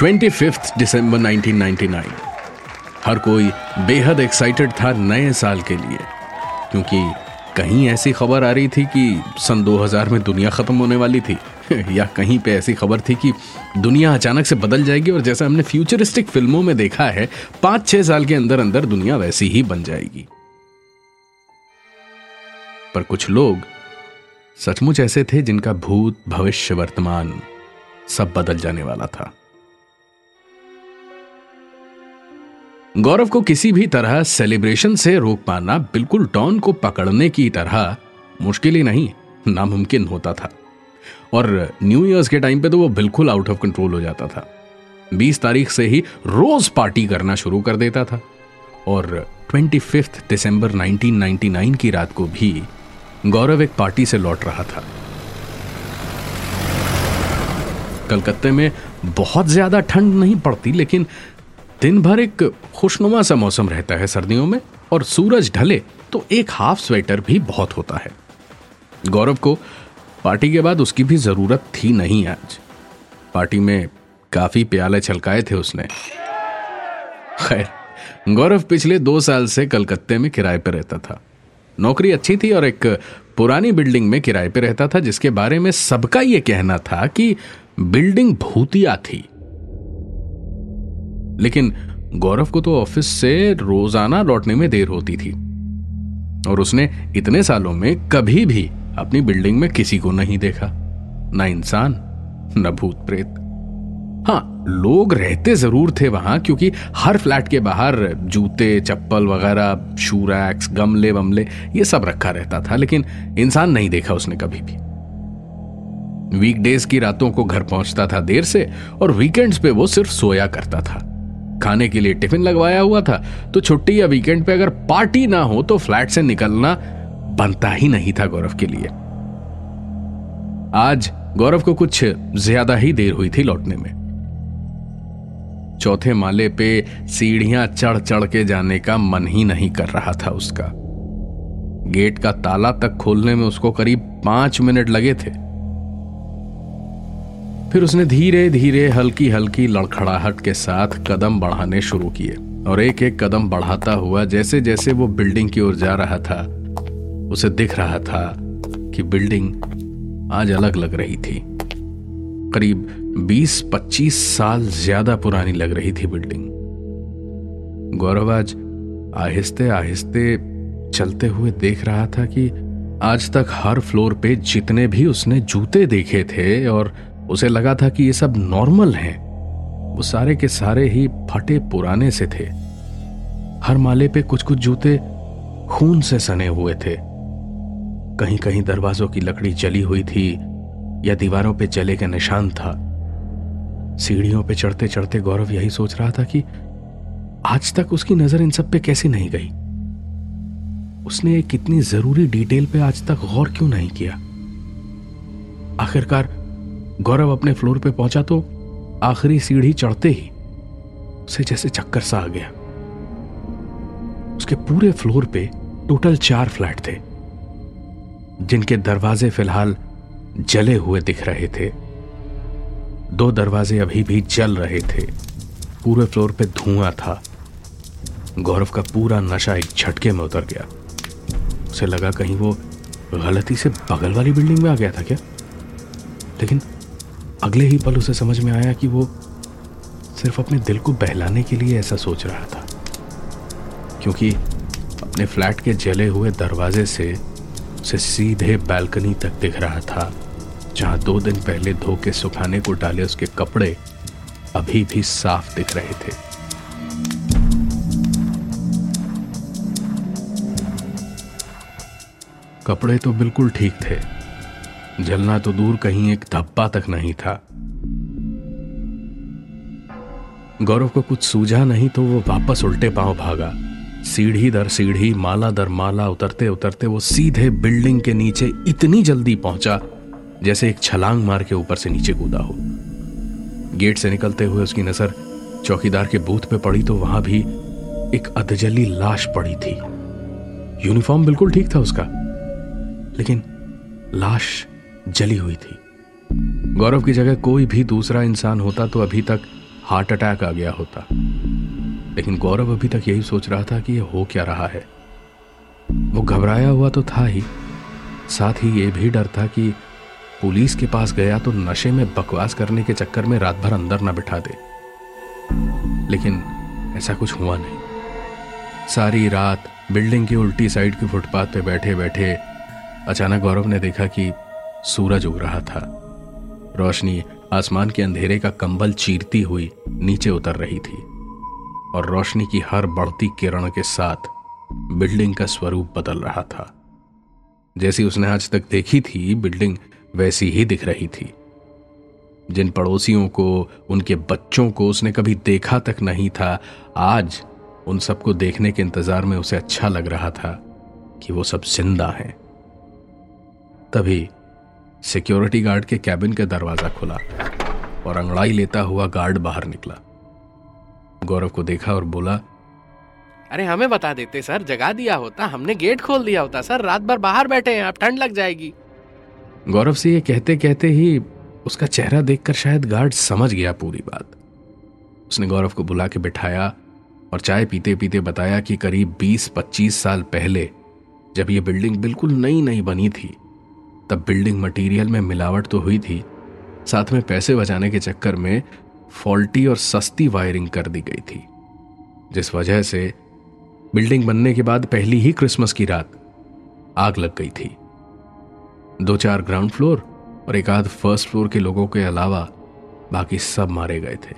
25th दिसंबर 1999 हर कोई बेहद excited था नए साल के लिए, क्योंकि कहीं ऐसी खबर आ रही थी कि सन 2000 में दुनिया खत्म होने वाली थी, या कहीं पे ऐसी खबर थी कि दुनिया अचानक से बदल जाएगी और जैसा हमने फ्यूचरिस्टिक फ़िल्मों में देखा है पाँच छह साल के अंदर अंदर दुनिया वैसी ही बन जाएगी। पर कुछ लोग सचमुच ऐसे थे जिनका भूत, भविष्य, वर्तमान सब बदल जाने वाला था। गौरव को किसी भी तरह सेलिब्रेशन से रोक पाना बिल्कुल डॉन को पकड़ने की तरह मुश्किल ही नहीं, नामुमकिन होता था। और न्यू ईयर्स के टाइम पे तो वो बिल्कुल आउट ऑफ़ कंट्रोल हो जाता था। 20 तारीख से ही रोज पार्टी करना शुरू कर देता था। और 25 दिसंबर 1999 की रात को भी गौरव एक पार्टी से लौट रहा था। कलकत्ते में बहुत ज़्यादा ठंड नहीं पड़ती, लेकिन दिन भर एक खुशनुमा सा मौसम रहता है सर्दियों में, और सूरज ढले तो एक हाफ़ स्वेटर भी बहुत होता है। गौरव को पार्टी के बाद उसकी भी ज़रूरत थी नहीं आज। पार्टी में काफ़ी प्याले छलकाए थे उसने। खैर, गौरव पिछले दो साल से कलकत्ते में किराए पर रहता था। नौकरी अच्छी थी और एक पुरानी बिल्डिंग में किराए पे रहता था, जिसके बारे में सबका यह कहना था कि बिल्डिंग भूतिया थी। लेकिन गौरव को तो ऑफ़िस से रोज़ाना लौटने में देर होती थी। और उसने इतने सालों में कभी भी अपनी बिल्डिंग में किसी को नहीं देखा। न इंसान, न भूत प्रेत। हाँ लोग रहते ज़रूर थे वहाँ क्योंकि हर फ्लैट के बाहर जूते, चप्पल वगैरह शू रैक्स गमले वमले, ये सब रखा रहता था, लेकिन इंसान नहीं देखा उसने कभी भी। वीकडेज की रातों को घर पहुँचता था देर से और वीकेंड्स पे वो सिर्फ़ सोया करता था। खाने के लिए टिफ़िन लगवाया हुआ था तो छुट्टी या वीकेंड पे अगर पार्टी ना हो तो फ्लैट से निकलना बनता ही नहीं था गौरव के लिए। आज गौरव को कुछ ज़्यादा ही देर हुई थी लौटने में। चौथे माले पे सीढ़ियाँ चढ़ चढ़ के जाने का मन ही नहीं कर रहा था उसका। गेट का ताला तक खोलने में उसको करीब पाँच मिनट लगे थे। फिर उसने धीरे धीरे हल्की हल्की लड़खड़ाहट के साथ कदम बढ़ाने शुरू किए और एक एक कदम बढ़ाता हुआ जैसे जैसे वो बिल्डिंग की ओर जा रहा था, उसे दिख रहा था कि बिल्डिंग आज अलग लग रही थी। करीब 20-25 साल ज़्यादा पुरानी लग रही थी बिल्डिंग। गौरव आज आहिस्ते आहिस्ते चलते हुए देख रहा था कि आज तक हर फ्लोर पे जितने भी उसने जूते देखे थे और उसे लगा था कि ये सब नॉर्मल हैं। वो सारे के सारे ही फटे पुराने से थे। हर माले पे कुछ कुछ जूते खून से सने हुए थे। कहीं कहीं दरवाजों की लकड़ी जली हुई थी या दीवारों पे जले का निशान था। सीढ़ियों पे चढ़ते चढ़ते गौरव यही सोच रहा था कि आज तक उसकी नज़र इन सब पे कैसे नहीं गई। उसने एक कितनी ज़रूरी डिटेल पे आज तक गौर क्यों नहीं किया? आखिरकार गौरव अपने फ्लोर पे पहुँचा तो आखिरी सीढ़ी चढ़ते ही उसे जैसे चक्कर सा आ गया। उसके पूरे फ्लोर पे टोटल चार फ्लैट थे, जिनके दरवाजे फ़िलहाल जले हुए दिख रहे थे। दो दरवाजे अभी भी जल रहे थे। पूरे फ्लोर पे धुआँ था। गौरव का पूरा नशा एक झटके में उतर गया। उसे लगा कहीं वो गलती से बगल वाली बिल्डिंग में आ गया था क्या? लेकिन अगले ही पल उसे समझ में आया कि वो सिर्फ़ अपने दिल को बहलाने के लिए ऐसा सोच रहा था। क्योंकि अपने फ्लैट के जले हुए दरवाजे से उसे सीधे बालकनी तक दिख रहा था, जहाँ दो दिन पहले धो के सुखाने को डाले उसके कपड़े अभी भी साफ़ दिख रहे थे। कपड़े तो बिल्कुल ठीक थे जलना तो दूर कहीं एक धब्बा तक नहीं था। गौरव को कुछ सूझा नहीं तो वो वापस उल्टे पाँव भागा। सीढ़ी दर सीढ़ी, माला दर माला, उतरते उतरते वो सीधे बिल्डिंग के नीचे इतनी जल्दी पहुँचा, जैसे एक छलांग मार के ऊपर से नीचे कूदा हो। गेट से निकलते हुए उसकी नज़र चौकीदार के बूथ पे पड़ी तो वहाँ भी एक अधजली लाश पड़ी थी। यूनिफॉर्म बिल्कुल ठीक था उसका, लेकिन लाश जली हुई थी। गौरव की जगह कोई भी दूसरा इंसान होता तो अभी तक हार्ट अटैक आ गया होता। लेकिन गौरव अभी तक यही सोच रहा था कि यह हो क्या रहा है। वो घबराया हुआ तो था ही। साथ ही यह भी डर था कि पुलिस के पास गया तो नशे में बकवास करने के चक्कर में रात भर अंदर ना बिठा दे। लेकिन ऐसा कुछ हुआ नहीं। सारी रात बिल्डिंग की उल्टी साइड की फुटपाथ पे बैठे बैठे अचानक गौरव ने देखा कि सूरज उग रहा था। रोशनी आसमान के अंधेरे का कंबल चीरती हुई नीचे उतर रही थी और रोशनी की हर बढ़ती किरण के साथ बिल्डिंग का स्वरूप बदल रहा था। जैसी उसने आज तक देखी थी, बिल्डिंग वैसी ही दिख रही थी। जिन पड़ोसियों को, उनके बच्चों को उसने कभी देखा तक नहीं था, आज उन सबको देखने के इंतज़ार में उसे अच्छा लग रहा था कि वो सब ज़िंदा हैं। तभी सिक्योरिटी गार्ड के कैबिन का दरवाज़ा खुला और अंगड़ाई लेता हुआ गार्ड बाहर निकला। गौरव को देखा और बोला अरे हमें बता देते सर जगा दिया होता हमने गेट खोल दिया होता सर रात भर बाहर बैठे हैं अब ठंड लग जाएगी। गौरव से ये कहते कहते ही उसका चेहरा देखकर शायद गार्ड समझ गया पूरी बात। उसने गौरव को बुला के बिठाया और चाय पीते पीते बताया कि करीब 20-25 साल पहले जब ये बिल्डिंग बिल्कुल नई नई बनी थी तब बिल्डिंग मटेरियल में मिलावट तो हुई थी, साथ में पैसे बचाने के चक्कर में फॉल्टी और सस्ती वायरिंग कर दी गई थी, जिस वजह से बिल्डिंग बनने के बाद पहली ही क्रिसमस की रात आग लग गई थी। दो चार ग्राउंड फ्लोर और एक आध फ़र्स्ट फ्लोर के लोगों के अलावा बाकी सब मारे गए थे।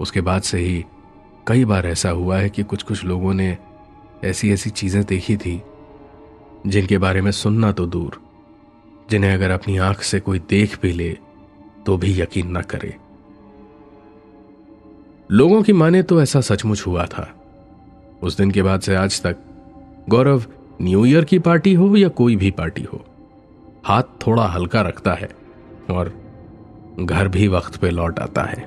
उसके बाद से ही कई बार ऐसा हुआ है कि कुछ कुछ लोगों ने ऐसी ऐसी चीज़ें देखी थी, जिनके बारे में सुनना तो दूर। जिन्हें अगर अपनी आँख से कोई देख भी ले तो भी यकीन न करे। लोगों की माने तो ऐसा सचमुच हुआ था। उस दिन के बाद से आज तक, गौरव, न्यू ईयर की पार्टी हो या कोई भी पार्टी हो, हाथ थोड़ा हल्का रखता है और घर भी वक्त पे लौट आता है।